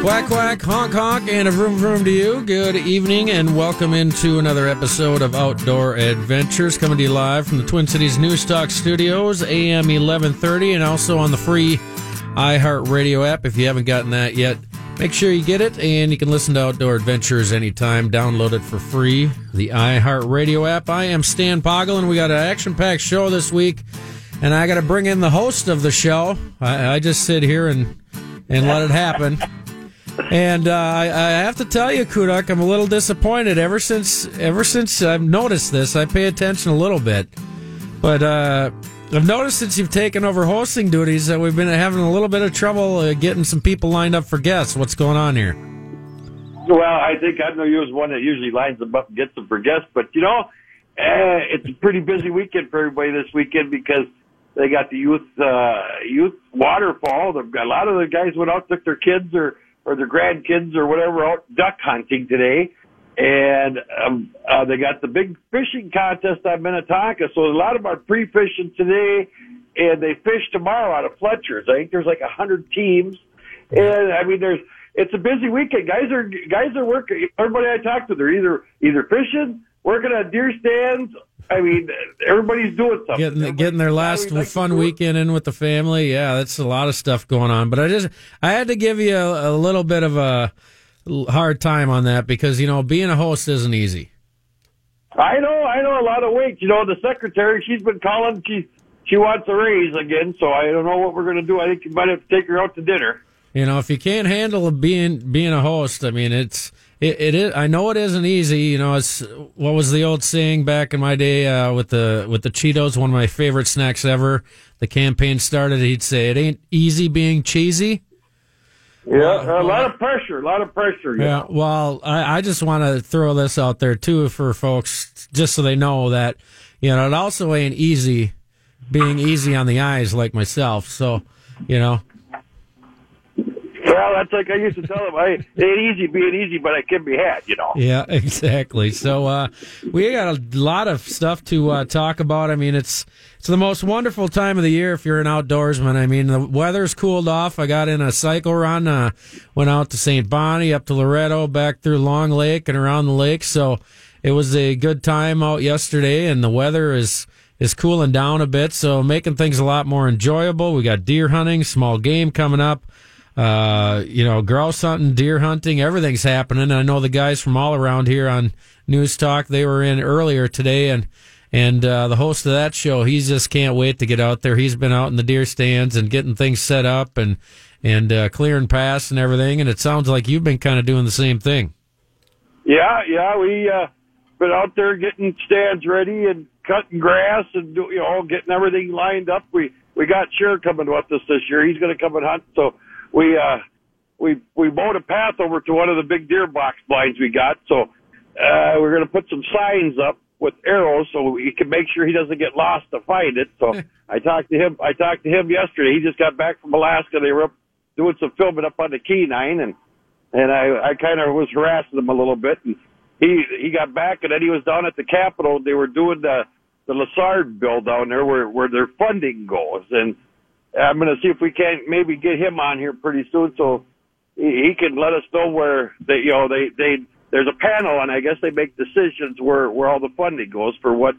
Quack, quack, honk, honk, and a vroom, vroom to you. Good evening, and welcome into another episode of Outdoor Adventures, coming to you live from the Twin Cities News Talk Studios, AM 1130, and also on the free iHeartRadio app. If you haven't gotten that yet, make sure you get it, and you can listen to Outdoor Adventures anytime. Download it for free, the iHeartRadio app. I am Stan Poggle, and we got an action-packed show this week, and I got to bring in the host of the show. I, I just sit here and and let it happen. And uh, I, I have to tell you, Kudak, I'm a little disappointed. Ever since ever since I've noticed this, I pay attention a little bit. But uh, I've noticed since you've taken over hosting duties that we've been having a little bit of trouble uh, getting some people lined up for guests. What's going on here? Well, I think I know you as one that usually lines them up and gets them for guests, but you know, eh, it's a pretty busy weekend for everybody this weekend because they got the youth uh, youth waterfowl. They've got a lot of the guys went out took their kids or or their grandkids or whatever out duck hunting today. And um, uh, they got the big fishing contest on Minnetonka. So a lot of them are pre-fishing today, and they fish tomorrow out of Fletcher's. I think there's like a hundred teams, and I mean there's it's a busy weekend. Guys are guys are working. Everybody I talk to, they're either either fishing, working on deer stands. I mean, everybody's doing something. Getting getting their last fun weekend in with the family. Yeah, that's a lot of stuff going on. But I just I had to give you a, a little bit of a hard time on that because you know being a host isn't easy. I know, I know a lot of weight. You know, the secretary, she's been calling. She she wants a raise again. So I don't know what we're going to do. I think you might have to take her out to dinner. You know, if you can't handle being being a host, I mean, it's it, it is. I know it isn't easy. You know, it's what was the old saying back in my day uh, with the with the Cheetos, one of my favorite snacks ever. The campaign started. He'd say, "It ain't easy being cheesy." Yeah, a lot of pressure, a lot of pressure. Yeah. Well, I, I just want to throw this out there too for folks, just so they know that you know it also ain't easy being easy on the eyes like myself. So, you know, Well, that's like I used to tell them. I ain't easy being easy, but I can be had. You know. Yeah, exactly. So uh, we got a lot of stuff to uh, talk about. I mean, it's it's the most wonderful time of the year if you're an outdoorsman. I mean, the weather's cooled off. I got in a cycle run. Uh, went out to St. Bonnie, up to Loretto, back through Long Lake and around the lake. So it was a good time out yesterday, and the weather is is cooling down a bit, so making things a lot more enjoyable. We got deer hunting, small game coming up uh, you know, grouse hunting, deer hunting, everything's happening. I know the guys from all around here on News Talk, they were in earlier today and, and, uh, the host of that show, he just can't wait to get out there. He's been out in the deer stands and getting things set up and, and, uh, clearing paths and everything. And it sounds like you've been kind of doing the same thing. Yeah, yeah, we uh been out there getting stands ready and cutting grass and do, you know getting everything lined up. We we got Cher coming with us this year. He's going to come and hunt. So we uh we we mowed a path over to one of the big deer box blinds we got. So uh we're going to put some signs up with arrows so he can make sure he doesn't get lost to find it. So I talked to him. I talked to him yesterday. He just got back from Alaska. They were up doing some filming up on the Kenai and and I, I kind of was harassing him a little bit. And he he got back, and then he was down at the Capitol. They were doing the the Lessard bill down there, where where their funding goes. And I'm going to see if we can't maybe get him on here pretty soon, so he, he can let us know where they you know they they there's a panel, and I guess they make decisions where where all the funding goes for what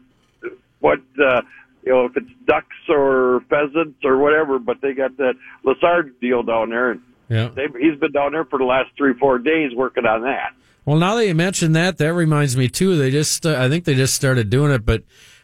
what. uh you know, if it's ducks or pheasants or whatever, but they got that Lessard deal down there, and Yeah. he's been down there for the last three, four days working on that. Well, now that you mentioned that, that reminds me too. They just, uh, I think they just started doing it, but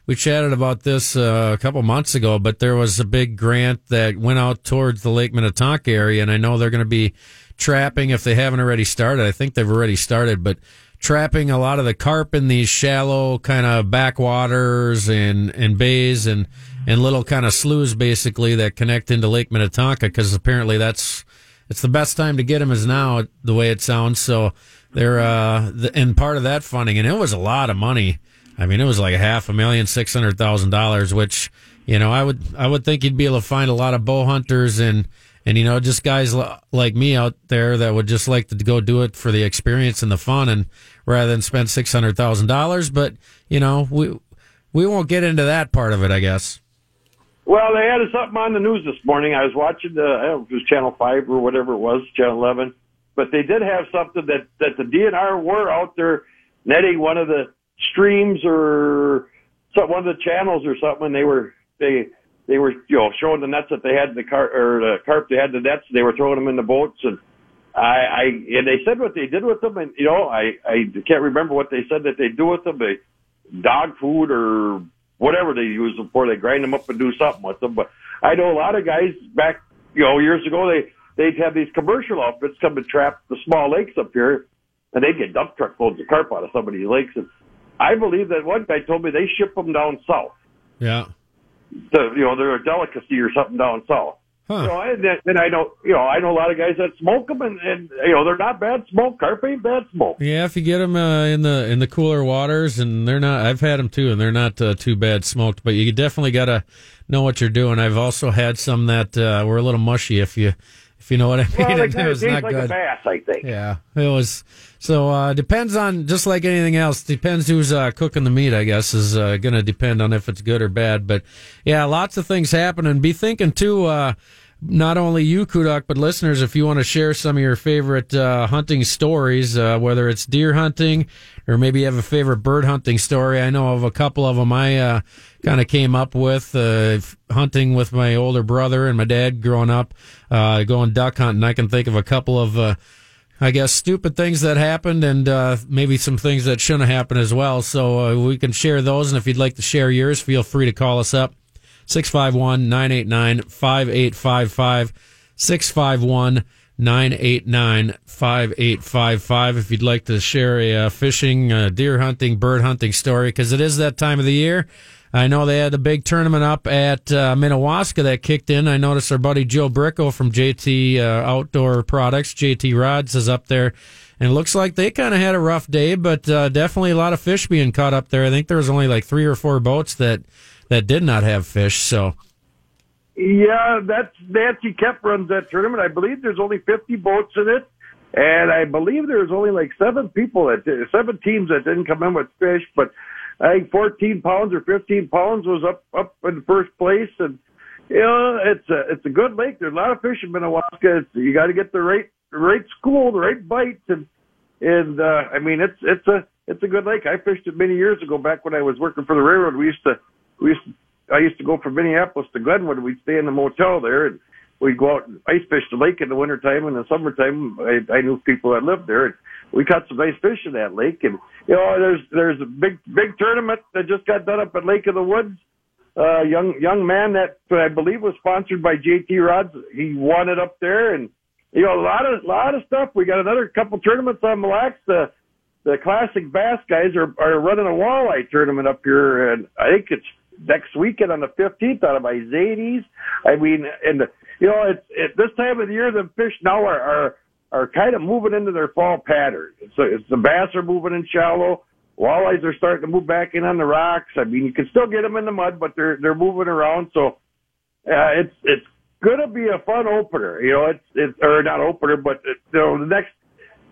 we chatted about this uh, a couple months ago. But there was a big grant that went out towards the Lake Minnetonka area, and I know they're going to be trapping if they haven't already started. I think they've already started, but trapping a lot of the carp in these shallow kind of backwaters and and bays and and little kind of sloughs basically that connect into Lake Minnetonka because apparently that's it's the best time to get them is now the way it sounds. So they're uh and part of that funding and it was a lot of money. I mean, it was like a half a million, six hundred thousand dollars, which you know I would I would think you'd be able to find a lot of bow hunters and and you know just guys li- like me out there that would just like to go do it for the experience and the fun and rather than spend six hundred thousand dollars. But you know we we won't get into that part of it, I guess. Well, they had something on the news this morning. I was watching the, I don't know if it was Channel 5 or whatever it was, Channel 11. but they did have something that that the DNR were out there netting one of the streams or some, one of the channels or something, and they were they they were you know showing the nets that they had in the car or the carp they had the nets. They were throwing them in the boats, and I, I and they said what they did with them, and you know I I can't remember what they said that they do with them. They dog food or whatever they use them for. They grind them up and do something with them. But I know a lot of guys back you know years ago they they'd have these commercial outfits come and trap the small lakes up here, and they'd get dump truck loads of carp out of some of these lakes. And I believe that one guy told me they ship them down south. Yeah. The, you know, they're a delicacy or something down south. Huh. You know, and, then- I know, you know, I know a lot of guys that smoke them, and, and you know, they're not bad smoke. Carp ain't bad smoke. Yeah, if you get them uh, in the in the cooler waters, and they're not. I've had them too, and they're not uh, too bad smoked. But you definitely got to know what you're doing. I've also had some that uh, were a little mushy, if you if you know what I mean. Well, it kind was not like good. bass, I think. Yeah, it was. So uh, depends on just like anything else. Depends who's uh, cooking the meat. I guess is uh, going to depend on if it's good or bad. But yeah, lots of things happen, and be thinking too. Not only you, Kudak, but listeners, if you want to share some of your favorite uh, hunting stories, uh, whether it's deer hunting or maybe you have a favorite bird hunting story. I know of a couple of them I uh, kind of came up with uh, hunting with my older brother and my dad growing up, uh, going duck hunting. I can think of a couple of. Uh, I guess stupid things that happened and uh, maybe some things that shouldn't happen as well. So uh, we can share those. And if you'd like to share yours, feel free to call us up 651 989 5855. 651 989 5855. If you'd like to share a uh, fishing, uh, deer hunting, bird hunting story, because it is that time of the year. I know they had a big tournament up at uh, Minnewaska that kicked in. I noticed our buddy Joe Bricko from JT uh, Outdoor Products, JT Rods, is up there. And it looks like they kind of had a rough day, but uh, definitely a lot of fish being caught up there. I think there was only like three or four boats that that did not have fish. So Yeah, that's Nancy Kemp runs that tournament. I believe there's only 50 boats in it, and I believe there's only like seven people that seven teams that didn't come in with fish. But I think 14 pounds or 15 pounds was up up in first place, and you know it's a it's a good lake. There's a lot of fish in Minnewaska. It's, you got to get the right right school, the right bites, and and uh, I mean it's it's a it's a good lake. I fished it many years ago back when I was working for the railroad. We used to we used to, I used to go from Minneapolis to Glenwood. We'd stay in the motel there, and we'd go out and ice fish the lake in the wintertime. And in the summertime, I, I knew people that lived there, and we caught some nice fish in that lake. And you know, there's there's a big big tournament that just got done up at Lake of the Woods. Uh, young young man that I believe was sponsored by JT Rods. He won it up there, and you know a lot of lot of stuff. We got another couple tournaments on Mille Lacs. The the classic bass guys are are running a walleye tournament up here, and I think it's next weekend on the 15th out of my Zadies. I mean, and you know, it's at this time of the year, the fish now are are are kind of moving into their fall pattern. So it's the bass are moving in shallow. Walleyes are starting to move back in on the rocks. I mean, you can still get them in the mud, but they're they're moving around. So uh, it's it's going to be a fun opener. You know, it's it's or not opener, but you know the next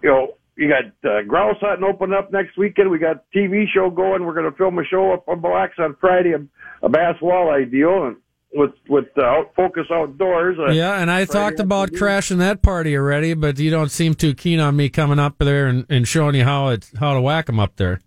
you know you got uh, grouse hunting open up next weekend. We got TV show going. We're going to film a show up on Blacks on Friday, a, a bass walleye deal, and with with uh, out, focus outdoors. Uh, yeah, and I Friday talked about crashing that party already, but you don't seem too keen on me coming up there and, and showing you how it how to whack them up there.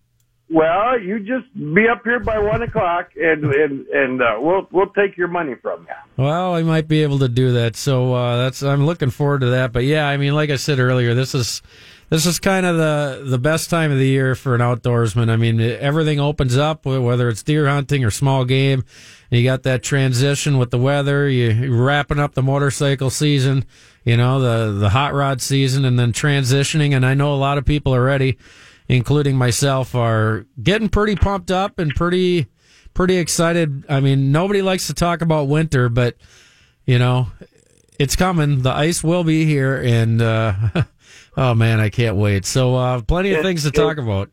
Well, you just be up here by one o'clock, and and and uh, we'll we'll take your money from you. Well, I might be able to do that. So uh, that's I'm looking forward to that. But yeah, I mean, like I said earlier, this is this is kind of the the best time of the year for an outdoorsman. I mean, everything opens up, whether it's deer hunting or small game. You got that transition with the weather. You wrapping up the motorcycle season, you know, the the hot rod season, and then transitioning. And I know a lot of people already, including myself, are getting pretty pumped up and pretty pretty excited. I mean, nobody likes to talk about winter, but you know, it's coming. The ice will be here, and uh, oh man, I can't wait. So, uh, plenty of It- things to it- talk about.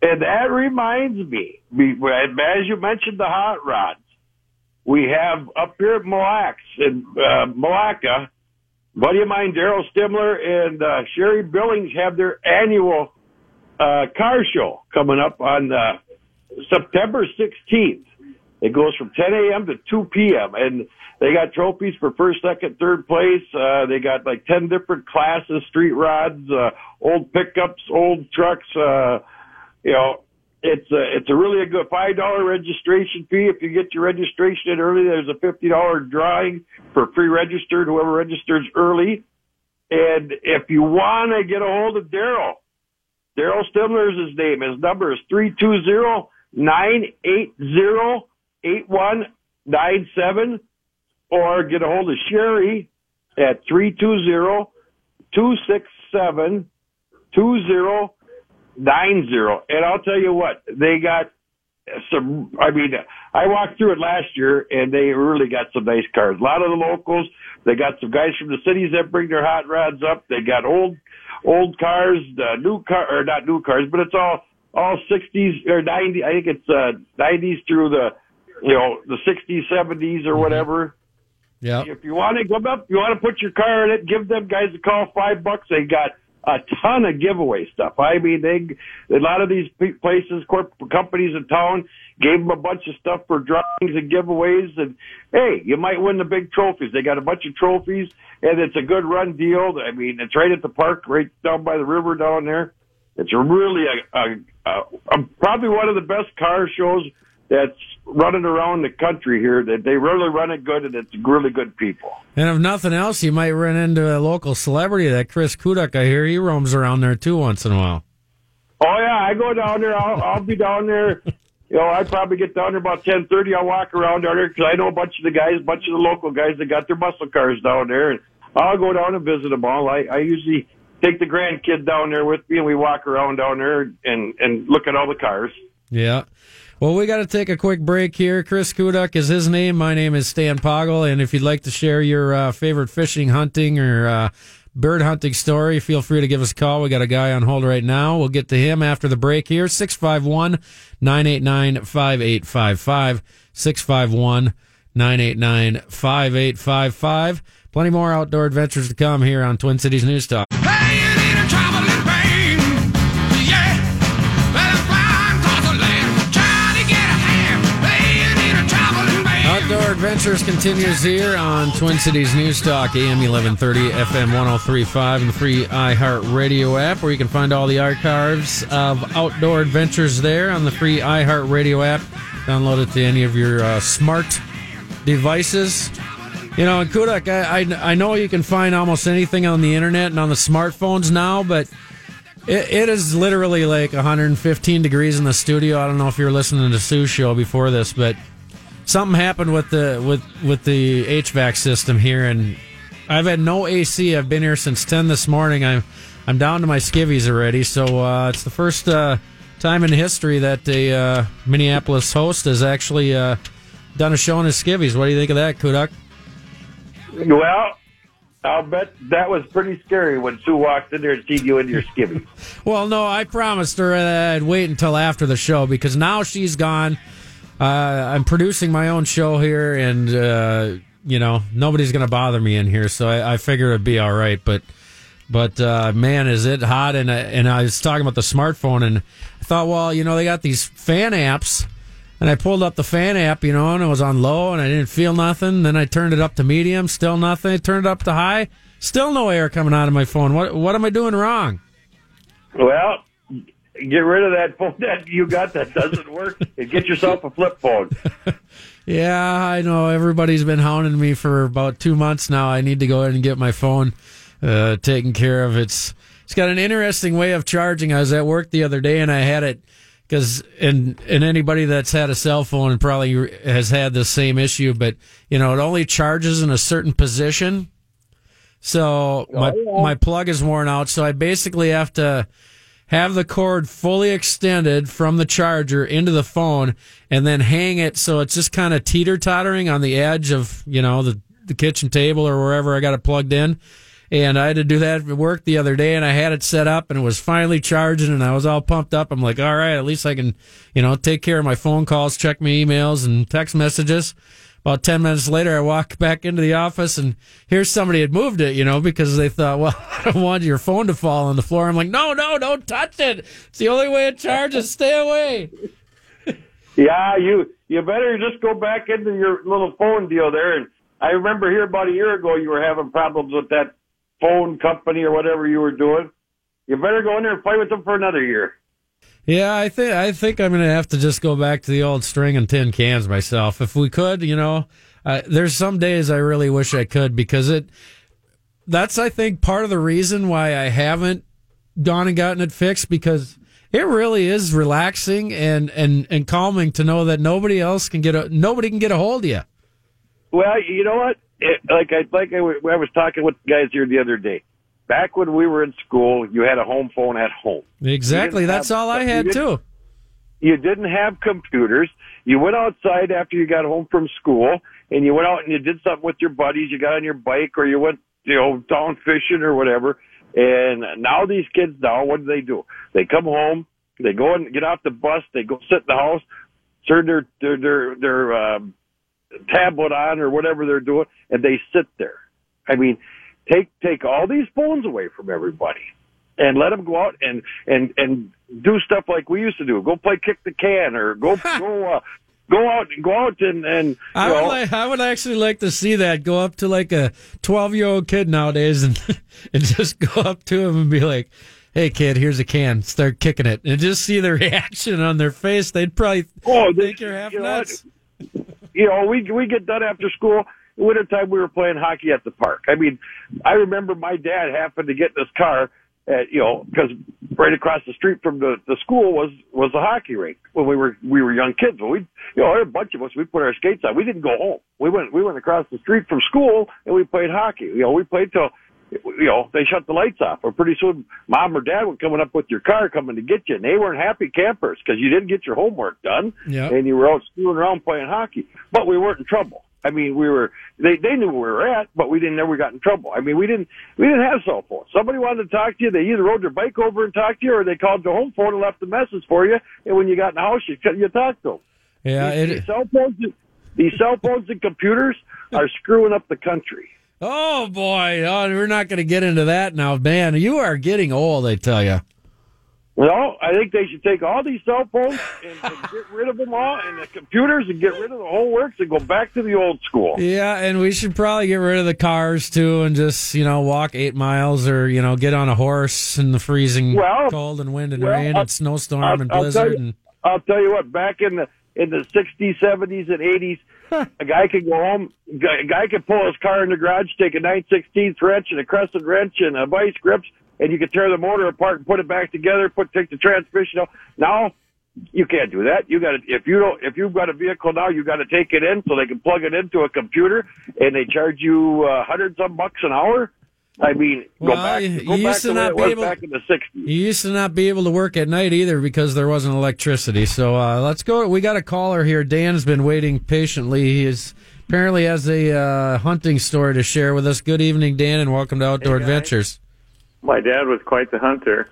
And that reminds me, as you mentioned, the hot rods. We have up here at Mille Lacs in uh, Milaca, buddy of mine, Daryl Stimler and uh, Sherry Billings have their annual uh, car show coming up on uh, September 16th. It goes from 10 a.m. to 2 p.m. and they got trophies for first, second, third place. Uh, they got like 10 different classes, street rods, uh, old pickups, old trucks, uh, you know, it's a, it's a really a good five dollar registration fee. If you get your registration in early, there's a fifty dollar drawing for pre-registered. Whoever registers early, and if you want to get a hold of Daryl, Daryl Stimler is his name. His number is three two zero nine eight zero eight one nine seven, or get a hold of Sherry at three two zero two six seven two zero nine zero. And I'll tell you what, they got some. I mean, I walked through it last year, and they really got some nice cars. A lot of the locals. They got some guys from the cities that bring their hot rods up. They got old, old cars, uh, new car or not new cars, but it's all all sixties or ninety. I think it's uh nineties through the, you know, the sixties, seventies, or mm-hmm. whatever. Yeah. If you want to come up, you want to put your car in it, give them guys a call. Five bucks. They got a ton of giveaway stuff. I mean, they a lot of these places, corporate companies in town, gave them a bunch of stuff for drawings and giveaways. And hey, you might win the big trophies. They got a bunch of trophies, and it's a good run deal. I mean, it's right at the park, right down by the river down there. It's really a, a, a, a probably one of the best car shows that's running around the country here. That they really run it good, and it's really good people. And if nothing else, you might run into a local celebrity. That Chris Kudak, I hear he roams around there too once in a while. Oh yeah, I go down there. I'll, I'll be down there. You know, I probably get down there about ten thirty. I'll walk around down there because I know a bunch of the guys, a bunch of the local guys that got their muscle cars down there, and I'll go down and visit them all. I, I usually take the grandkid down there with me, and we walk around down there and and look at all the cars. Yeah. Well, we got to take a quick break here. Chris Kudak is his name. My name is Stan Poggle. And if you'd like to share your uh, favorite fishing, hunting, or uh, bird hunting story, feel free to give us a call. We got a guy on hold right now. We'll get to him after the break here. 651 989 5855. 651 989 5855. Plenty more outdoor adventures to come here on Twin Cities News Talk. Outdoor Adventures continues here on Twin Cities News Talk, AM 1130, FM 1035, and the free iHeart Radio app, where you can find all the archives of Outdoor Adventures there on the free iHeart Radio app. Download it to any of your uh, smart devices. You know, and Kudak, I, I, I, know you can find almost anything on the internet and on the smartphones now, but it, it is literally like 115 degrees in the studio. I don't know if you're listening to Sue's show before this, but something happened with the with with the HVAC system here, and I've had no AC. I've been here since ten this morning. I'm I'm down to my skivvies already. So uh, it's the first uh, time in history that a uh, Minneapolis host has actually uh, done a show in his skivvies. What do you think of that, Kudak? Well, I'll bet that was pretty scary when Sue walked in there and seen you in your skivvies. well, no, I promised her I'd wait until after the show because now she's gone. Uh, I'm producing my own show here, and uh, you know nobody's going to bother me in here, so I, I figure it'd be all right. But but uh, man, is it hot? And I, and I was talking about the smartphone, and I thought, well, you know, they got these fan apps, and I pulled up the fan app, you know, and it was on low, and I didn't feel nothing. Then I turned it up to medium, still nothing. I turned it up to high, still no air coming out of my phone. What what am I doing wrong? Well, get rid of that phone that you got that doesn't work and get yourself a flip phone. yeah, I know everybody's been hounding me for about two months now. I need to go ahead and get my phone uh, taken care of. It's it's got an interesting way of charging. I was at work the other day and I had it because and and anybody that's had a cell phone probably has had the same issue. But you know, it only charges in a certain position. So my oh, yeah. my plug is worn out. So I basically have to have the cord fully extended from the charger into the phone and then hang it so it's just kind of teeter tottering on the edge of, you know, the, the kitchen table or wherever I got it plugged in. And I had to do that at work the other day and I had it set up and it was finally charging and I was all pumped up. I'm like, all right, at least I can, you know, take care of my phone calls, check my emails and text messages. About 10 minutes later, I walk back into the office and here's somebody had moved it, you know, because they thought, well, I don't want your phone to fall on the floor. I'm like, no, no, don't touch it. It's the only way it charges. Stay away. yeah, you, you better just go back into your little phone deal there. And I remember here about a year ago you were having problems with that phone company or whatever you were doing. You better go in there and play with them for another year. Yeah, I think I think I'm going to have to just go back to the old string and tin cans myself. If we could, you know, uh, there's some days I really wish I could because it. That's I think part of the reason why I haven't gone and gotten it fixed because it really is relaxing and and and calming to know that nobody else can get a nobody can get a hold of you. Well, you know what? It, like I like I, I was talking with guys here the other day. Back when we were in school, you had a home phone at home. Exactly. That's have, all I had you too. You didn't have computers. You went outside after you got home from school, and you went out and you did something with your buddies. You got on your bike, or you went, you know, down fishing or whatever. And now these kids now, what do they do? They come home, they go and get off the bus, they go sit in the house, turn their their their, their um, tablet on or whatever they're doing, and they sit there. I mean, take take all these phones away from everybody, and let them go out and and and do stuff like we used to do. Go play kick the can or go go uh, go out and go out and and I would like, I would actually like to see that go up to like a 12 year old kid nowadays and and just go up to him and be like hey kid here's a can. Start kicking it and just see the reaction on their face. They'd probably oh, think you're half you nuts. know, you know we we get done after school wintertime we were playing hockey at the park i mean i remember my dad happened to get in his car at, you know, because right across the street from the the school was was a hockey rink when we were we were young kids. Well, we, you know, there a bunch of us. We put our skates on. We didn't go home. We went we went across the street from school and we played hockey. You know, we played till you know, they shut the lights off. Or pretty soon, mom or dad were coming up with your car, coming to get you, and they weren't happy campers because you didn't get your homework done, yep. and you were out screwing around playing hockey. But we weren't in trouble. I mean, we were they they knew where we were at, but we didn't know we got in trouble. I mean, we didn't we didn't have cell phones. Somebody wanted to talk to you, they either rode their bike over and talked to you, or they called the home phone and left a message for you. And when you got in the house, you you talked to them. Yeah, these, it, these cell phones, these cell phones and computers are screwing up the country. Oh boy, oh, we're not going to get into that now, man. You are getting old, I tell you. Well, I think they should take all these cell phones and, and, get rid of them all, and the computers, and get rid of the whole works, and go back to the old school. Yeah, and we should probably get rid of the cars too, and just you know walk eight miles, or you know get on a horse in the freezing well, cold and wind and well, rain I'll, and snowstorm I'll, and I'll blizzard. You, and I'll tell you what, back in the in the sixties, seventies, and eighties, a guy could go home. A guy could pull his car in the garage, take a nine sixteenth wrench and a crescent wrench and a vice grips, and you could tear the motor apart and put it back together. Put take the transmission out. Now you can't do that. You got to if you don't if you've got a vehicle now, you got to take it in so they can plug it into a computer, and they charge you uh, hundred some bucks an hour. I mean, well, go back, you go used back to to not be able- back in the '60s. You used to not be able to work at night either because there wasn't electricity. So uh, let's go. We got a caller here. Dan's been waiting patiently. He is apparently has a uh, hunting story to share with us. Good evening, Dan, and welcome to Outdoor Hey. Adventures. My dad was quite the hunter.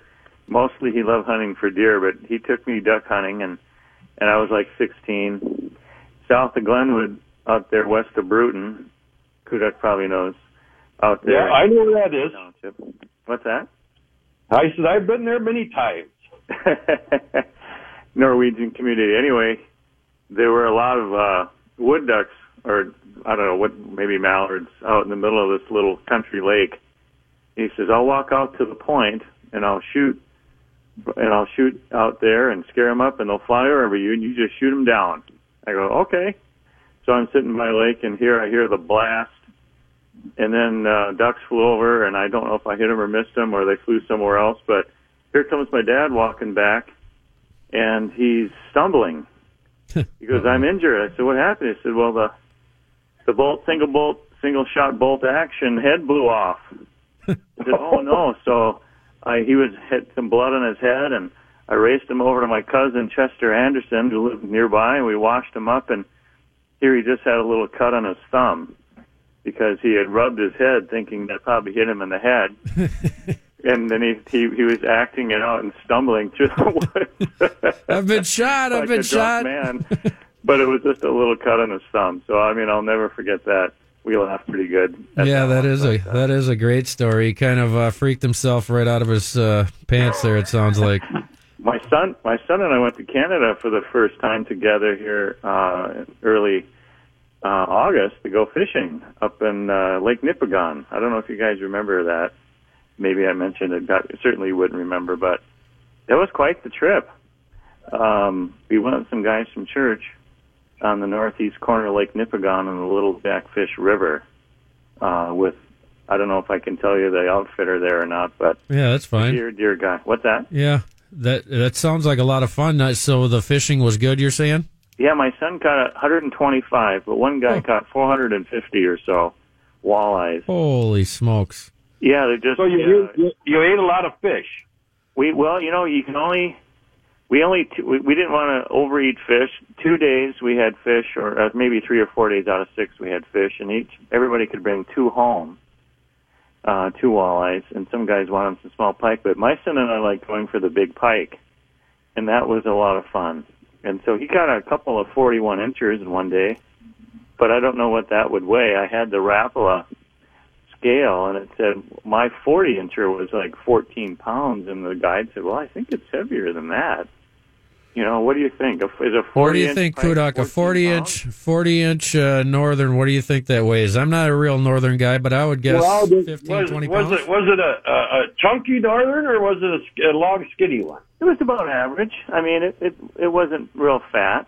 Mostly he loved hunting for deer, but he took me duck hunting and and I was like 16 south of Glenwood out there west of Bruton. Kudak probably knows out there. Yeah, I know where that is. Township. What's that? I said I've been there many times. Norwegian community. Anyway, there were a lot of uh wood ducks or I don't know what maybe mallards out in the middle of this little country lake. He says, "I'll walk out to the point and I'll shoot and I'll shoot out there and scare them up and they'll fly over you and you just shoot them down." I go, "Okay." So I'm sitting by the lake and here I hear the blast and then uh, ducks flew over, and I don't know if I hit them or missed them, or they flew somewhere else. But here comes my dad walking back, and he's stumbling. He goes, "I'm injured." I said, "What happened?" He said, "Well, the the bolt, single bolt, single shot bolt action head blew off." "Oh no!" So I he was had some blood on his head, and I raced him over to my cousin Chester Anderson, who lived nearby, and we washed him up. And here he just had a little cut on his thumb because he had rubbed his head thinking that probably hit him in the head. and then he, he he was acting it out and stumbling through the woods. I've been shot. I've like been shot. man. but it was just a little cut on his thumb. So I mean, I'll never forget that. We laughed pretty good. Yeah, that one, a that is a great story. He kind of uh, freaked himself right out of his uh, pants there. It sounds like. my son, my son and I went to Canada for the first time together here uh, early uh, August to go fishing up in uh, Lake Nipigon. I don't know if you guys remember that. Maybe I mentioned it. Got, certainly you wouldn't remember, but it was quite the trip. Um, we went with some guys from church on the northeast corner of Lake Nipigon on the Little Jackfish River uh, with I don't know if I can tell you the outfitter there or not, but yeah, that's fine. Dear, dear guy, what's that? Yeah, that that sounds like a lot of fun. Uh, So the fishing was good. You're saying? Yeah, my son caught 125, but one guy Oh. caught 450 or so walleyes. Holy smokes! Yeah, they're just. So you, yeah, you you ate a lot of fish. we well, you know, you can only. We only we, we didn't want to overeat fish. Two days we had fish, or uh, maybe three or four days out of six we had fish, and each everybody could bring two home, uh, two walleyes, and some guys wanted some small pike. But my son and I like going for the big pike, and that was a lot of fun. And so he got a couple of 41 inchers in one day, but I don't know what that would weigh. I had the Rapala scale, and it said my 40 incher was like 14 pounds, and the guide said, "Well, I think it's heavier than that." You know, what do you think? Is a 40 What do you inch think, pike Kudak? A forty pounds? inch, forty inch uh, northern. What do you think that weighs? I'm not a real northern guy, but I would guess Well, was, 15, was, 20 was pounds. it was it a, a, a chunky northern or was it a, sk- a long skinny one? It was about average. I mean, it it, it wasn't real fat.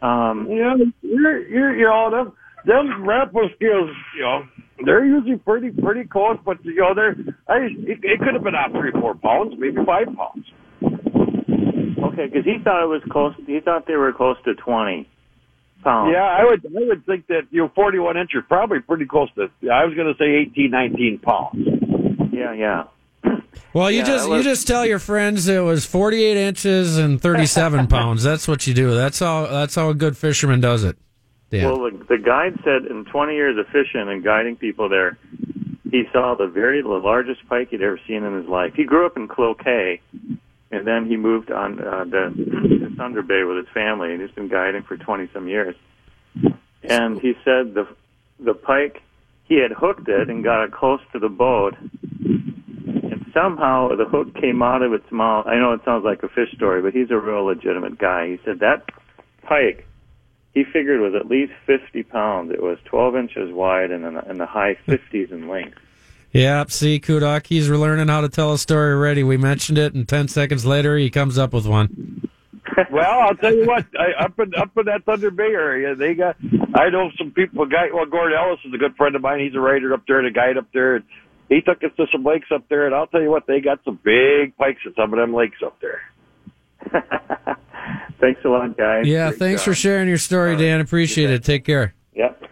Um, Yeah, you're you're you know them them Rapala scales, you know, they're usually pretty pretty close, but you know they're I it, it could have been out three four pounds, maybe five pounds. Okay, because he thought it was close. He thought they were close to 20 pounds. Yeah, I would I would think that you know 41 inch are probably pretty close to. I was going to say 18 19 pounds. yeah, yeah. Well, you Yeah, just it you just tell your friends it was 48 inches and 37 pounds. That's what you do. That's how that's how a good fisherman does it. Yeah. Well, the, the guide said in 20 years of fishing and guiding people there, he saw the very the largest pike he'd ever seen in his life. He grew up in Cloquet, and then he moved on uh, to, Thunder Bay with his family, and he's been guiding for 20 some years. And he said the the pike he had hooked it and got it close to the boat, and somehow the hook came out of its mouth. I know it sounds like a fish story, but he's a real legitimate guy. He said that pike he figured was at least 50 pounds. It was 12 inches wide and in the, in the high 50s in length. Yeah, see, Kudak, he's learning how to tell a story already. We mentioned it, and 10 seconds later, he comes up with one. Well, I'll tell you what, I, up in up in that Thunder Bay area, they got. I know some people. Guy, well, Gordon Ellis is a good friend of mine. He's a writer up there and a guide up there. And he took us to some lakes up there, and I'll tell you what, they got some big pikes at some of them lakes up there. Thanks a lot, guys. Yeah, Great thanks job. for sharing your story, Dan. Appreciate it. Take care. Yep.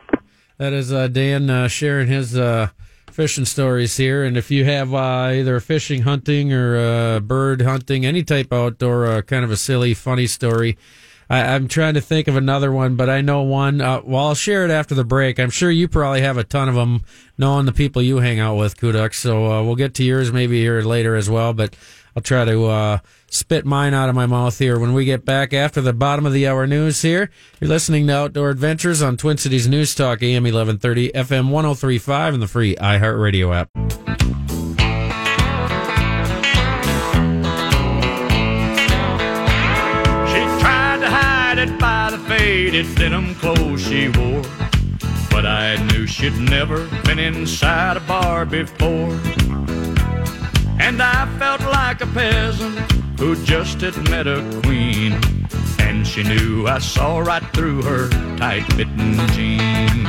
That is uh, Dan uh, sharing his uh, fishing stories here. And if you have uh, either fishing, hunting, or uh, bird hunting, any type of outdoor uh, kind of a silly, funny story, I, I'm trying to think of another one, but I know one. Uh, well, I'll share it after the break. I'm sure you probably have a ton of them, knowing the people you hang out with, Kudak. So uh, we'll get to yours maybe here later as well. But I'll try to uh, spit mine out of my mouth here when we get back after the bottom of the hour news here. You're listening to Outdoor Adventures on Twin Cities News Talk, AM 1130, FM 1035, and the free iHeartRadio app. She tried to hide it by the faded denim clothes she wore. But I knew she'd never been inside a bar before. And I felt like a peasant who just had met a queen. And she knew I saw right through her tight fitting jeans.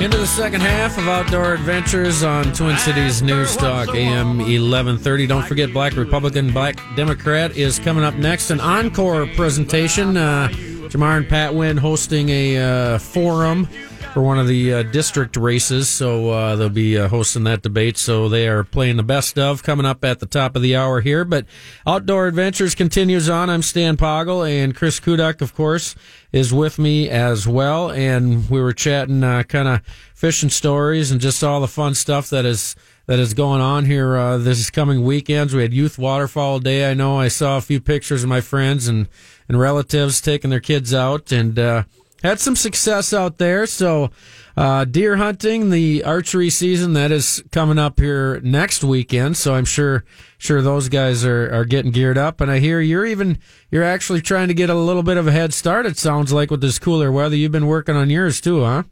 Into the second half of Outdoor Adventures on Twin Cities News Talk, AM 1130. Don't forget, Black Republican, Black Democrat is coming up next. An encore presentation. Uh, Jamar and Pat Wynn hosting a uh, forum for one of the uh, district races, so uh, they'll be uh, hosting that debate. So they are playing the best of coming up at the top of the hour here. But Outdoor Adventures continues on. I'm Stan Poggle, and Chris Kudak, of course, is with me as well. And we were chatting uh, kind of fishing stories and just all the fun stuff that is that is going on here uh, this coming weekends. We had Youth Waterfowl Day. I know I saw a few pictures of my friends and, and relatives taking their kids out and. Had some success out there. So, uh, deer hunting, the archery season that is coming up here next weekend. So I'm sure, sure those guys are, are getting geared up. And I hear you're even, you're actually trying to get a little bit of a head start. It sounds like with this cooler weather, you've been working on yours too, huh?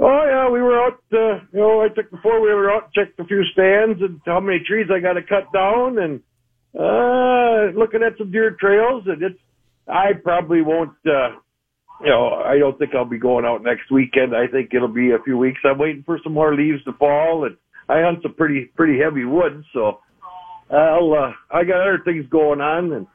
Oh yeah, we were out. Uh, you know, I took the four wheeler out, checked a few stands, and how many trees I got to cut down, and uh, looking at some deer trails. And it's, I probably won't. Uh, you know, I don't think I'll be going out next weekend. I think it'll be a few weeks. I'm waiting for some more leaves to fall, and I hunt some pretty pretty heavy wood, so I'll. Uh, I got other things going on, and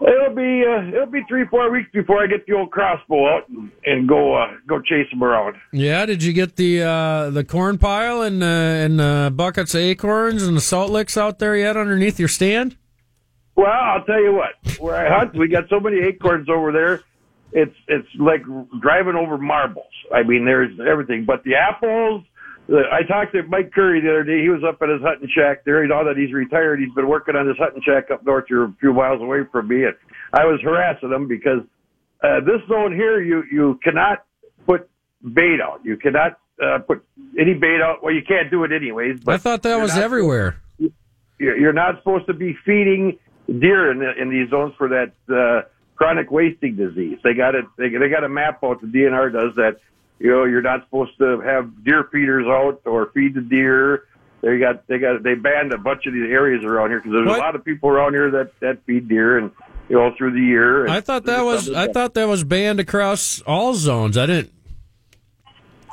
it'll be uh, it'll be three four weeks before I get the old crossbow out and, and go uh, go chase them around. Yeah, did you get the uh, the corn pile and uh, and uh, buckets of acorns and the salt licks out there yet underneath your stand? Well, I'll tell you what. Where I hunt, we got so many acorns over there. It's it's like driving over marbles. I mean, there's everything, but the apples. The, I talked to Mike Curry the other day. He was up at his hunting shack there. Now that he's retired, he's been working on his hunting shack up north here a few miles away from me. And I was harassing him because uh, this zone here, you you cannot put bait out. You cannot uh, put any bait out. Well, you can't do it anyways. But I thought that was everywhere. You're, you're not supposed to be feeding deer in, the, in these zones for that uh, chronic wasting disease. They got it. They, they got a map out. The DNR does that. You know, you're not supposed to have deer feeders out or feed the deer. They got they got they banned a bunch of these areas around here because there's What? a lot of people around here that that feed deer and you know through the year. And I thought that was I thought that was banned across all zones. I didn't.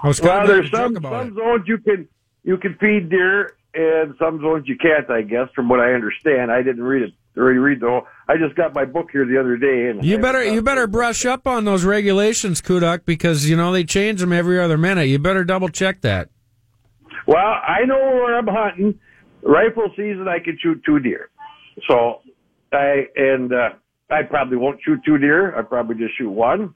I was Well, there's some about some it. zones you can you can feed deer, and some zones you can't. I guess from what I understand, I didn't read it. Read the whole. I just got my book here the other day, and You better you better brush up on those regulations, Kudak, because you know they change them every other minute. You better double check that. Well, I know where I'm hunting. Rifle season, I can shoot two deer. So I and uh, I probably won't shoot two deer. I probably just shoot one,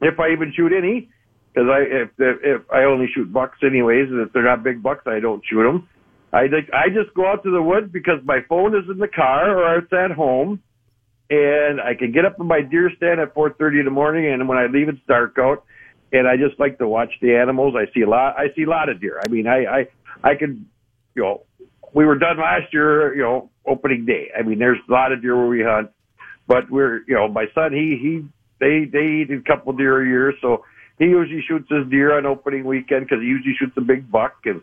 if I even shoot any. Because I if if I only shoot bucks anyways, and if they're not big bucks, I don't shoot them. I I just go out to the woods because my phone is in the car or it's at home, and I can get up in my deer stand at 4:30 in the morning, and when I leave, it's dark out, and I just like to watch the animals. I see a lot. I see a lot of deer. I mean, I I I could, you know, we were done last year, you know, opening day. I mean, there's a lot of deer where we hunt, but we're, you know, my son, he he they they eat a couple deer a year, so he usually shoots his deer on opening weekend because he usually shoots a big buck and.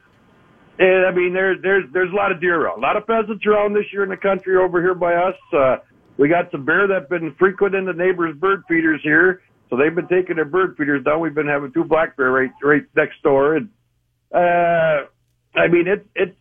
And I mean, there's there's there's a lot of deer around, a lot of pheasants around this year in the country over here by us. Uh, we got some bear that've been frequenting the neighbors' bird feeders here, so they've been taking their bird feeders down. We've been having two black bear right right next door, and uh, I mean it's it's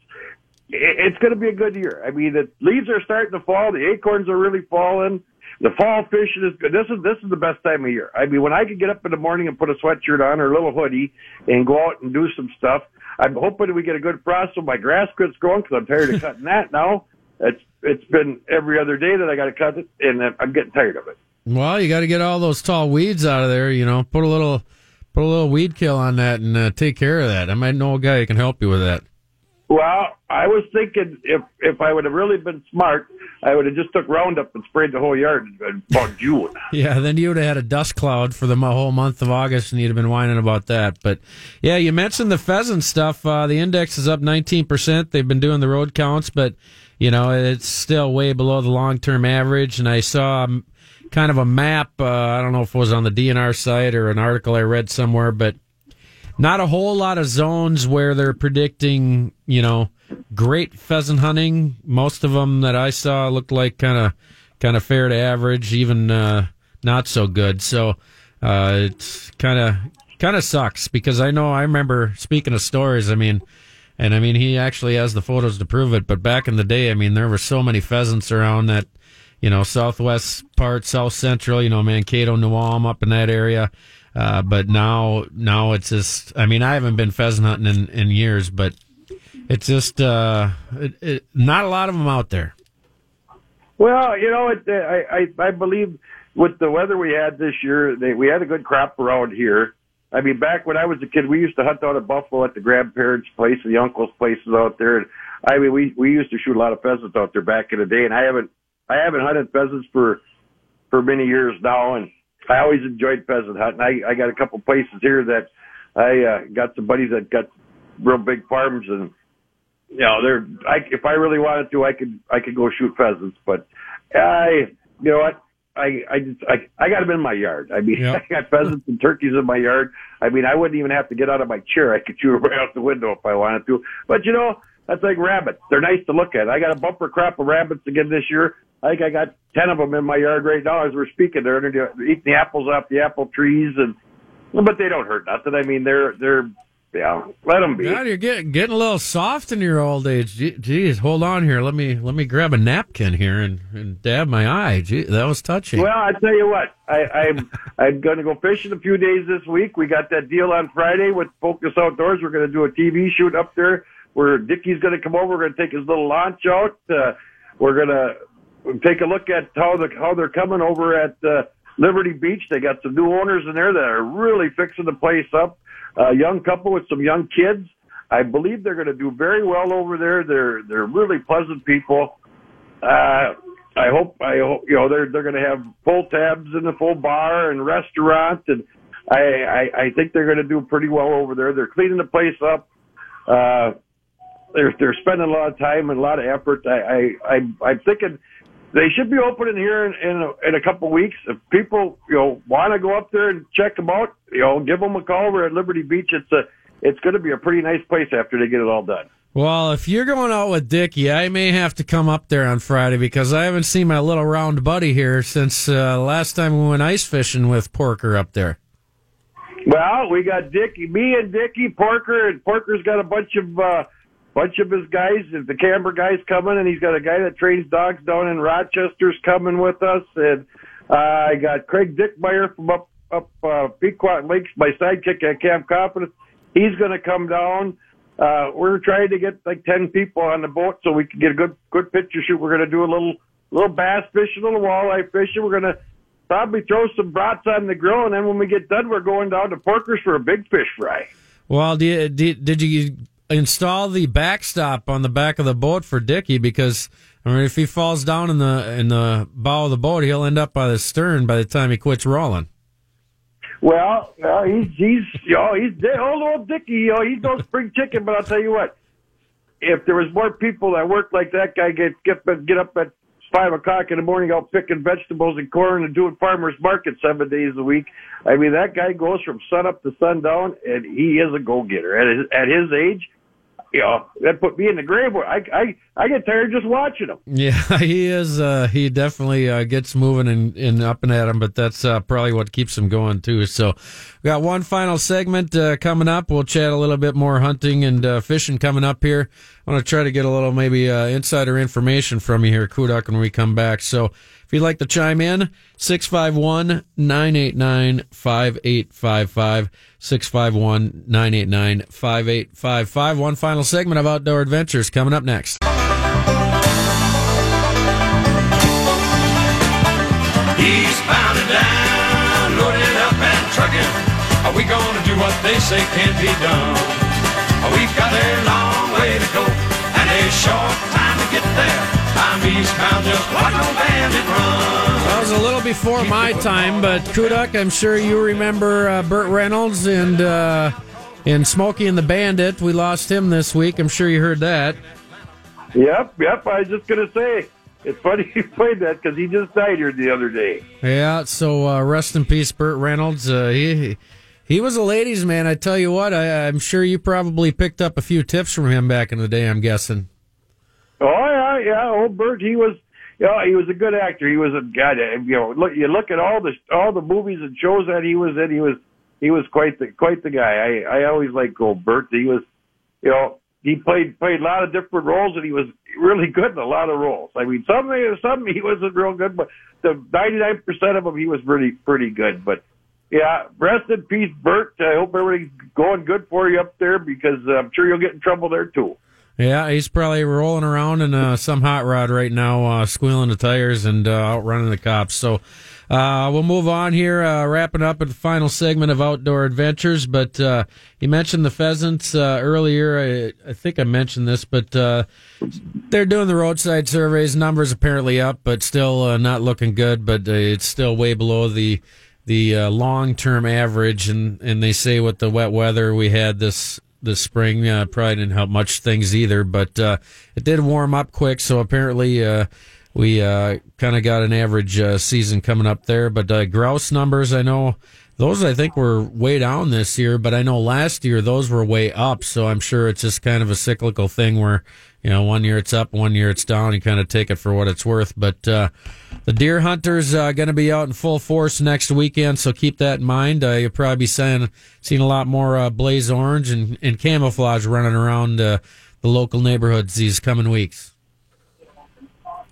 it's going to be a good year. I mean, the leaves are starting to fall, the acorns are really falling. The fall fishing is good. This is this is the best time of year. I mean, when I can get up in the morning and put a sweatshirt on or a little hoodie and go out and do some stuff, I'm hoping we get a good frost so my grass quits growing because I'm tired of cutting that now. It's it's been every other day that I got to cut it, and I'm getting tired of it. Well, you got to get all those tall weeds out of there. You know, put a little put a little weed kill on that and uh, take care of that. I might know a guy who can help you with that. Well, I was thinking if if I would have really been smart, I would have just took Roundup and sprayed the whole yard in about June. Yeah, then you would have had a dust cloud for the whole month of August, and you'd have been whining about that. But yeah, you mentioned the pheasant stuff. Uh, the index is up 19%. They've been doing the road counts, but you know it's still way below the long-term average. And I saw um, kind of a map. Uh, I don't know if it was on the DNR site or an article I read somewhere, but not a whole lot of zones where they're predicting, you know, great pheasant hunting. Most of them that I saw looked like kind of kind of fair to average, even uh, not so good. So uh, it's kind of kind of sucks because I know I remember speaking of stories. I mean, and I mean he actually has the photos to prove it. But back in the day, I mean there were so many pheasants around that you know southwest part, south central, you know Mankato, New up in that area. Uh, but now, now it's just. I mean, I haven't been pheasant hunting in, in years, but it's just uh, it, it, not a lot of them out there. Well, you know, it, I, I I believe with the weather we had this year, they, we had a good crop around here. I mean, back when I was a kid, we used to hunt out of buffalo at the grandparents' place, the uncles' places out there. And I mean, we we used to shoot a lot of pheasants out there back in the day. And I haven't I haven't hunted pheasants for for many years now. And I always enjoyed pheasant hunting. I I got a couple places here that I uh, got some buddies that got real big farms and you know they're I if I really wanted to I could I could go shoot pheasants but I you know what I I just I I got them in my yard. I mean Yep. I got pheasants and turkeys in my yard. I mean I wouldn't even have to get out of my chair. I could shoot them right out the window if I wanted to. But you know that's like rabbits. They're nice to look at. I got a bumper crop of rabbits again this year. I think I got ten of them in my yard right now as we're speaking. They're, they're eating the apples off the apple trees and but they don't hurt nothing. I mean, they're they're yeah. Let them be. God, you're getting getting a little soft in your old age. Geez, hold on here. Let me let me grab a napkin here and, and dab my eye. Gee, that was touching. Well, I tell you what, I, I'm I'm going to go fishing a few days this week. We got that deal on Friday with Focus Outdoors. We're going to do a TV shoot up there where Dickie's going to come over. We're going to take his little launch out. Uh, we're going to take a look at how the how they're coming over at uh, Liberty Beach. They got some new owners in there that are really fixing the place up. A young couple with some young kids. I believe they're going to do very well over there. They're they're really pleasant people. Uh, I hope I hope you know they're they're going to have full tabs in the full bar and restaurant, and I I, I think they're going to do pretty well over there. They're cleaning the place up. Uh, they're they're spending a lot of time and a lot of effort. I I, I I'm thinking they should be opening here in in a, in a couple weeks. If people you know want to go up there and check them out, you know, give them a call. We're at Liberty Beach. It's a it's going to be a pretty nice place after they get it all done. Well, if you're going out with Dickie, I may have to come up there on Friday because I haven't seen my little round buddy here since uh, last time we went ice fishing with Porker up there. Well, we got Dickie, me and Dickie, Porker, and Porker's got a bunch of uh bunch of his guys. The Camber guy's coming, and he's got a guy that trains dogs down in Rochester's coming with us, and uh, I got Craig Dickmeyer from up up uh, Pequot Lakes, my sidekick at Camp Confidence. He's going to come down. Uh, we're trying to get like ten people on the boat so we can get a good good picture shoot. We're going to do a little little bass fishing, a little walleye fishing. We're going to probably throw some brats on the grill, and then when we get done, we're going down to Porker's for a big fish fry. Well, did, did, did you install the backstop on the back of the boat for Dickie? Because I mean, if he falls down in the in the bow of the boat, he'll end up by the stern by the time he quits rolling. Well, uh, he's he's you know he's old old Dickie. You know he's no spring chicken. But I'll tell you what, if there was more people that worked like that guy, get get get up at five o'clock in the morning out picking vegetables and corn and doing farmers market seven days a week. I mean that guy goes from sun up to sundown, and he is a go getter at his at his age. You know that put me in the grave. I I I get tired just watching him. Yeah, he is. Uh, he definitely uh, gets moving and, and up and at him, but that's uh, probably what keeps him going too. So, we got one final segment uh, coming up. We'll chat a little bit more hunting and uh, fishing coming up here. I want to try to get a little maybe uh, insider information from you here, Kuduk, when we come back. So, if you'd like to chime in, 651 989 5855. 651 989 5855. One final segment of Outdoor Adventures coming up next. Eastbound and down, loaded up and trucking. Are we gonna do what they say can be done? We've got a long way to go and a short time to get there. I'm eastbound, just like no bandit run. That was a little before my time, but Kuduk, I'm sure you remember uh, Burt Reynolds and uh, and Smokey and the Bandit. We lost him this week. I'm sure you heard that. Yep, yep. I was just gonna say it's funny you played that because he just died here the other day. Yeah. So uh, rest in peace, Burt Reynolds. Uh, he he was a ladies' man. I tell you what, I, I'm sure you probably picked up a few tips from him back in the day. I'm guessing. Oh yeah, yeah. Old Burt, he was, you know, he was a good actor. He was a guy. That, you know, look, you look at all the all the movies and shows that he was in. He was he was quite the quite the guy. I I always liked old Burt. He was, you know, he played played a lot of different roles, and he was really good in a lot of roles. I mean, some some he wasn't real good, but the ninety nine percent of them he was pretty pretty good. But yeah, rest in peace, Burt. I hope everything's going good for you up there because uh, I'm sure you'll get in trouble there too. Yeah, he's probably rolling around in uh, some hot rod right now, uh, squealing the tires and uh, outrunning the cops. So uh, we'll move on here, uh, wrapping up at the final segment of Outdoor Adventures. But you mentioned the pheasants earlier. I, I think I mentioned this, but they're doing the roadside surveys. Numbers apparently up, but still not looking good. But it's still way below the the uh, long term average, and and they say with the wet weather we had this this spring uh, probably didn't help much things either, but uh, it did warm up quick, so apparently. Uh, we uh, kind of got an average uh, season coming up there, but grouse numbers, I know those I think were way down this year, but I know last year those were way up. So I'm sure it's just kind of a cyclical thing where you know one year it's up, one year it's down. You kind of take it for what it's worth. But uh, the deer hunters uh, going to be out in full force next weekend, so keep that in mind. Uh, you'll probably be seeing seeing a lot more uh, blaze orange and, and camouflage running around uh, the local neighborhoods these coming weeks.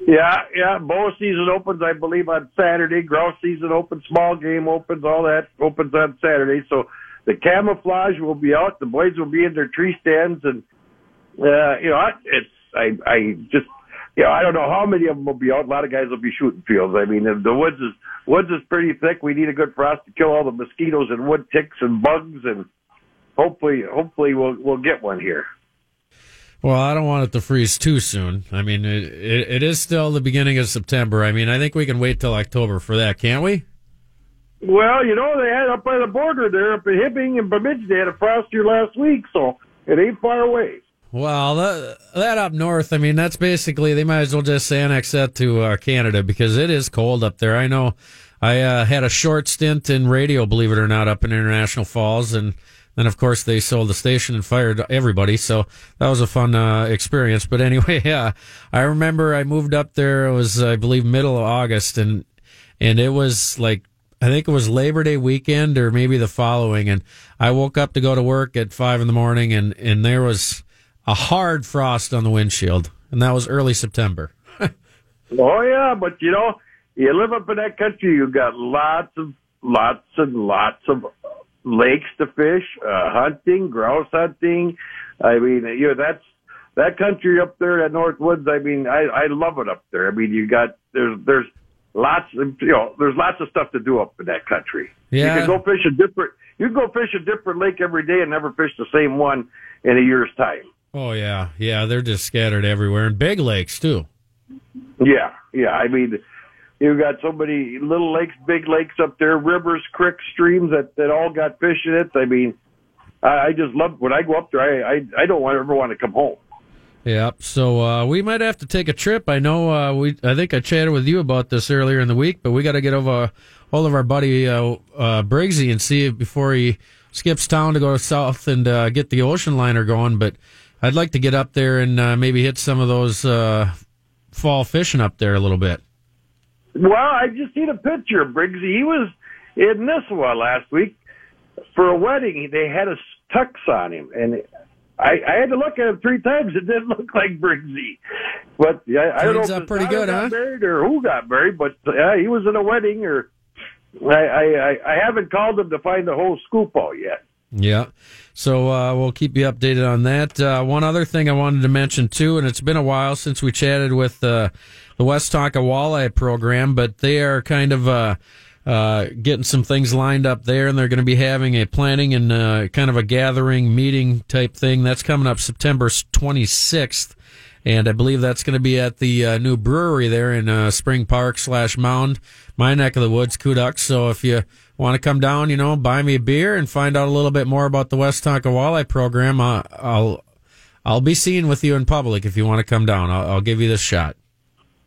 Yeah, yeah. Bow season opens, I believe, on Saturday. Grouse season opens, small game opens, all that opens on Saturday. So the camouflage will be out. The boys will be in their tree stands, and uh, you know, it's I I just you know I don't know how many of them will be out. A lot of guys will be shooting fields. I mean, the woods is woods is pretty thick. We need a good frost to kill all the mosquitoes and wood ticks and bugs, and hopefully, hopefully we'll we'll get one here. Well, I don't want it to freeze too soon. I mean, it, it, it is still the beginning of September. I mean, I think we can wait till October for that, can't we? Well, you know, they had up by the border there, up in Hibbing and Bemidji, they had a frost here last week, so it ain't far away. Well, that, that up north, I mean, that's basically, they might as well just annex that to uh, Canada because it is cold up there. I know I uh, had a short stint in radio, believe it or not, up in International Falls, and then, of course, they sold the station and fired everybody. So that was a fun uh, experience. But anyway, yeah, I remember I moved up there. It was, I believe, middle of August, and and it was like I think it was Labor Day weekend or maybe the following. And I woke up to go to work at five in the morning, and and there was a hard frost on the windshield, and that was early September. oh yeah, but you know, you live up in that country, you got lots of lots and lots of lakes to fish, uh, hunting, grouse hunting. I mean, you know, that's that country up there, at North Woods. I mean, I I love it up there. I mean, you got there's there's lots of you know there's lots of stuff to do up in that country. Yeah. You can go fish a different you can go fish a different lake every day and never fish the same one in a year's time. Oh yeah, yeah, they're just scattered everywhere, and big lakes too. Yeah, yeah. I mean, You've got so many little lakes, big lakes up there, rivers, creeks, streams that that all got fish in it. I mean, I, I just love when I go up there. I I, I don't want, ever want to come home. Yep. So uh, we might have to take a trip. I know uh, we. I think I chatted with you about this earlier in the week, but we got to get over all of our buddy uh, uh, Briggsy and see it before he skips town to go south and uh, get the ocean liner going. But I'd like to get up there and uh, maybe hit some of those uh, fall fishing up there a little bit. Well, I just seen a picture of Briggsy. He was in Nisswa last week for a wedding. They had a tux on him, and I, I had to look at him three times. It didn't look like Briggsy, but yeah, I don't know if up pretty good, got huh? Married or who got married, but yeah, he was in a wedding. Or I, I, I haven't called him to find the whole scoop out yet. Yeah. So uh, we'll keep you updated on that. Uh, one other thing I wanted to mention too, and it's been a while since we chatted with uh, the Westonka Walleye program, but they are kind of uh, uh, getting some things lined up there, and they're going to be having a planning and uh, kind of a gathering meeting type thing. That's coming up September 26th. And I believe that's going to be at the new brewery there in Spring Park slash Mound, my neck of the woods, Kuduk. So if you want to come down, you know, buy me a beer and find out a little bit more about the Westonka Walleye program, uh, I'll I'll be seen with you in public if you want to come down. I'll, I'll give you this shot.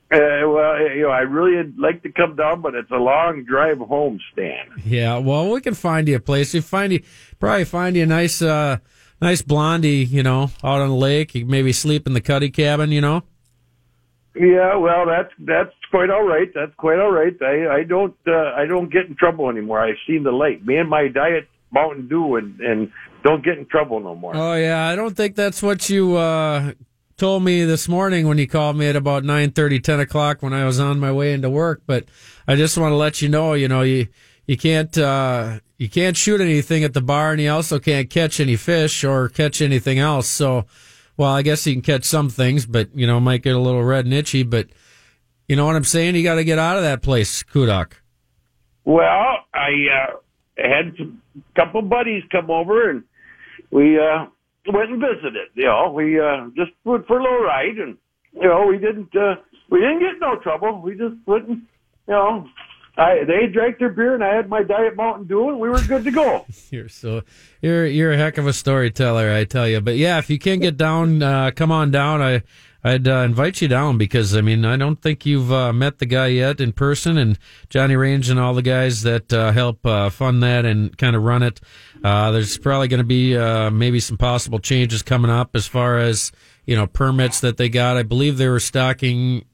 Uh, well, you know, I really would like to come down, but it's a long drive home, Stan. Yeah, well, we can find you a place. You find you probably find you a nice, uh, nice blondie, you know, out on the lake. You maybe sleep in the cuddy cabin, you know. Yeah, well, that's that's quite all right. That's quite all right. I I don't uh, I don't get in trouble anymore. I've seen the light. Me and my diet Mountain Dew and and don't get in trouble no more. Oh yeah, I don't think that's what you uh, told me this morning when you called me at about nine thirty, ten o'clock when I was on my way into work. But I just want to let you know, you know, you you can't uh, you can't shoot anything at the bar, and you also can't catch any fish or catch anything else. So well, I guess you can catch some things, but you know, might get a little red and itchy. But you know what I'm saying? You got to get out of that place, Kuduk. Well, I uh, had a couple buddies come over, and we uh, went and visited. You know, we uh, just went for a little ride, and you know, we didn't uh, we didn't get no trouble. We just went and you know I they drank their beer and I had my diet Mountain Dew and we were good to go. You're so you're you're a heck of a storyteller, I tell you. But yeah, if you can't get down, uh, come on down. I I'd uh, invite you down because I mean I don't think you've uh, met the guy yet in person, and Johnny Range and all the guys that uh, help uh, fund that and kind of run it. Uh, there's probably going to be uh, maybe some possible changes coming up as far as you know permits that they got. I believe they were stocking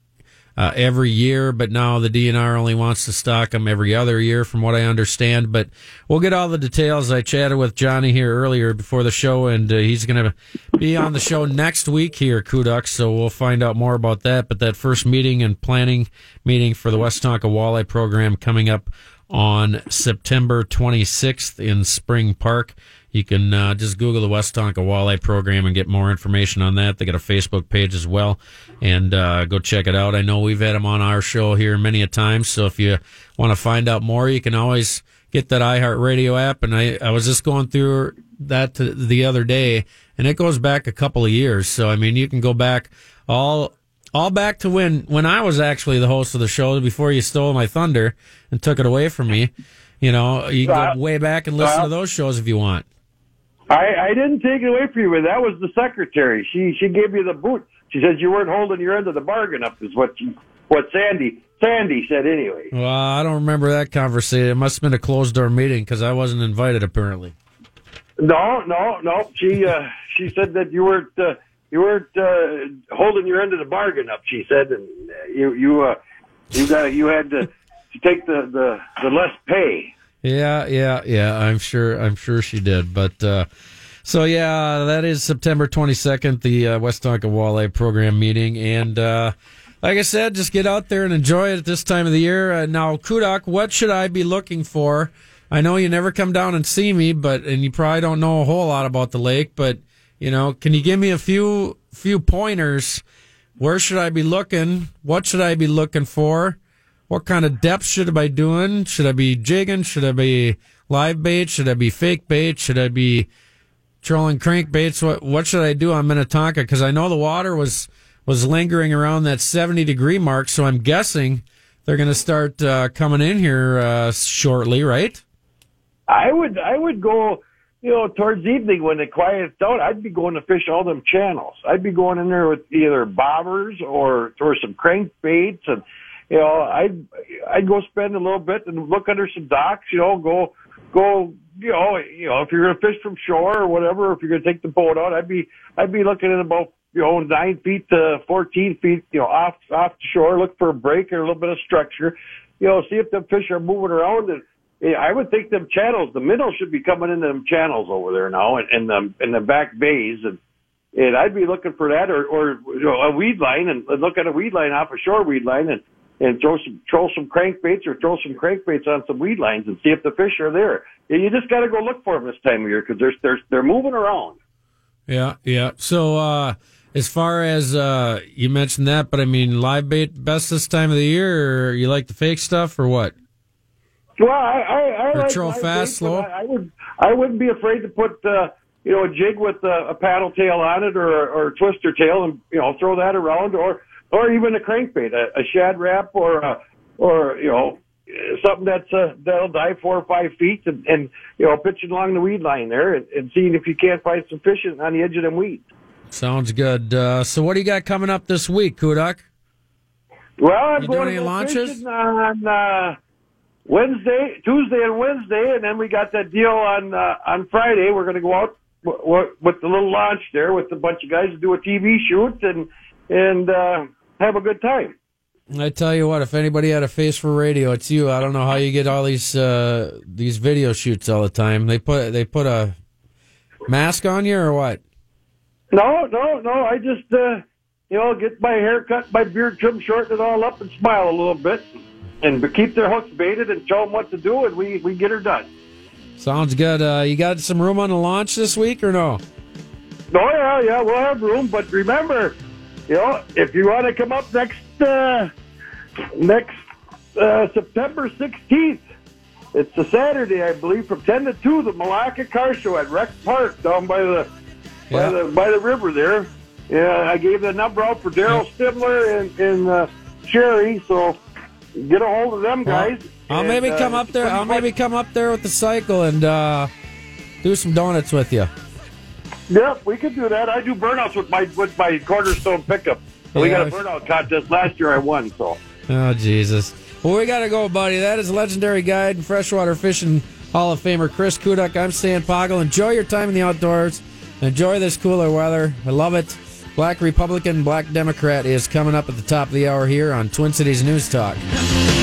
uh, every year, but now the DNR only wants to stock them every other year, from what I understand. But we'll get all the details. I chatted with Johnny here earlier before the show, and uh, he's going to be on the show next week here, Kuducks. So we'll find out more about that. But that first meeting and planning meeting for the Westonka Walleye program coming up on September 26th in Spring Park. You can uh, just Google the Westonka Walleye Program and get more information on that. They got a Facebook page as well, and uh, go check it out. I know we've had them on our show here many a time, so if you want to find out more, you can always get that iHeartRadio app. And I, I was just going through that the other day, and it goes back a couple of years. So I mean, you can go back all all back to when when I was actually the host of the show before you stole my thunder and took it away from me. You know, you can go way back and listen to those shows if you want. I, I didn't take it away from you, that was the secretary. She she gave you the boot. She said you weren't holding your end of the bargain up, is what she, what Sandy Sandy said anyway. Well, I don't remember that conversation. It must have been a closed door meeting because I wasn't invited apparently. No, no, no. She uh, she said that you weren't uh, you weren't uh, holding your end of the bargain up. She said, and you you uh, you got you had to, to take the, the the less pay. Yeah, yeah, yeah. I'm sure. I'm sure she did. But uh, so yeah, that is September 22nd, the uh, Westonka Walleye Program meeting, and uh, like I said, just get out there and enjoy it at this time of the year. Uh, now, Kuduk, what should I be looking for? I know you never come down and see me, but and you probably don't know a whole lot about the lake, but you know, can you give me a few few pointers? Where should I be looking? What should I be looking for? What kind of depth should I be doing? Should I be jigging? Should I be live bait? Should I be fake bait? Should I be trolling crankbaits? What what should I do on Minnetonka? Because I know the water was was lingering around that seventy degree mark, so I'm guessing they're going to start uh, coming in here uh, shortly, right? I would I would go, you know, towards evening when it quiets down. I'd be going to fish all them channels. I'd be going in there with either bobbers or or some crankbaits and you know, I'd I'd go spend a little bit and look under some docks. You know, go go. You know, you know, if you're gonna fish from shore or whatever, if you're gonna take the boat out, I'd be I'd be looking at about you know nine feet to fourteen feet. You know, off off the shore, look for a break or a little bit of structure. You know, see if the fish are moving around and. I would think them channels, the minnows should be coming into them channels over there now, and in the in the back bays, and and I'd be looking for that, or or you know, a weed line, and, and look at a weed line off a shore weed line, and and throw some throw some crankbaits or throw some crankbaits on some weed lines and see if the fish are there. You just got to go look for them this time of year because they're they're they're moving around. Yeah, yeah. So uh, as far as uh, you mentioned that, but I mean, live bait best this time of the year, or you like the fake stuff, or what? Well, I I, I like troll fast, slow. I, I would I wouldn't be afraid to put. Uh, you know, a jig with a, a paddle tail on it or, or a twister tail and, you know, throw that around or, or even a crankbait, a, a Shad Rap, or a, or you know something that's uh, that'll dive four or five feet and, and you know pitching along the weed line there and, and seeing if you can't find some fish on the edge of them weeds. Sounds good. Uh, so what do you got coming up this week, Kuduk? Well, I'm You going doing any to launches? on uh, Wednesday, Tuesday, and Wednesday, and then we got that deal on uh, on Friday. We're going to go out w- w- with the little launch there with a bunch of guys to do a TV shoot and and uh, have a good time. I tell you what, if anybody had a face for radio, it's you. I don't know how you get all these uh, these video shoots all the time. They put they put a mask on you or what? No, no, no. I just, uh, you know, get my hair cut, my beard trimmed, shorten it all up, and smile a little bit, and keep their hooks baited and show them what to do, and we we get her done. Sounds good. Uh, you got some room on the launch this week or no? Oh yeah, yeah, we'll have room, but remember, you know, if you want to come up next uh, next uh, September sixteenth, it's a Saturday, I believe, from ten to two, the Milaca Car Show at Rec Park down by the by the by the river there. Yeah, I gave the number out for Daryl Stibler and, and uh, Sherry, so get a hold of them Well, guys. I'll And, maybe uh, come up there. I'll maybe come up there with the cycle and uh, do some donuts with you. Yep, we could do that. I do burnouts with my with my cornerstone pickup. We got a burnout contest last year. I won, so Oh Jesus! Well, we gotta go, buddy. That is legendary guide and freshwater fishing Hall of Famer Chris Kuduk. I'm Stan Poggle. Enjoy your time in the outdoors. Enjoy this cooler weather. I love it. Black Republican, Black Democrat is coming up at the top of the hour here on Twin Cities News Talk.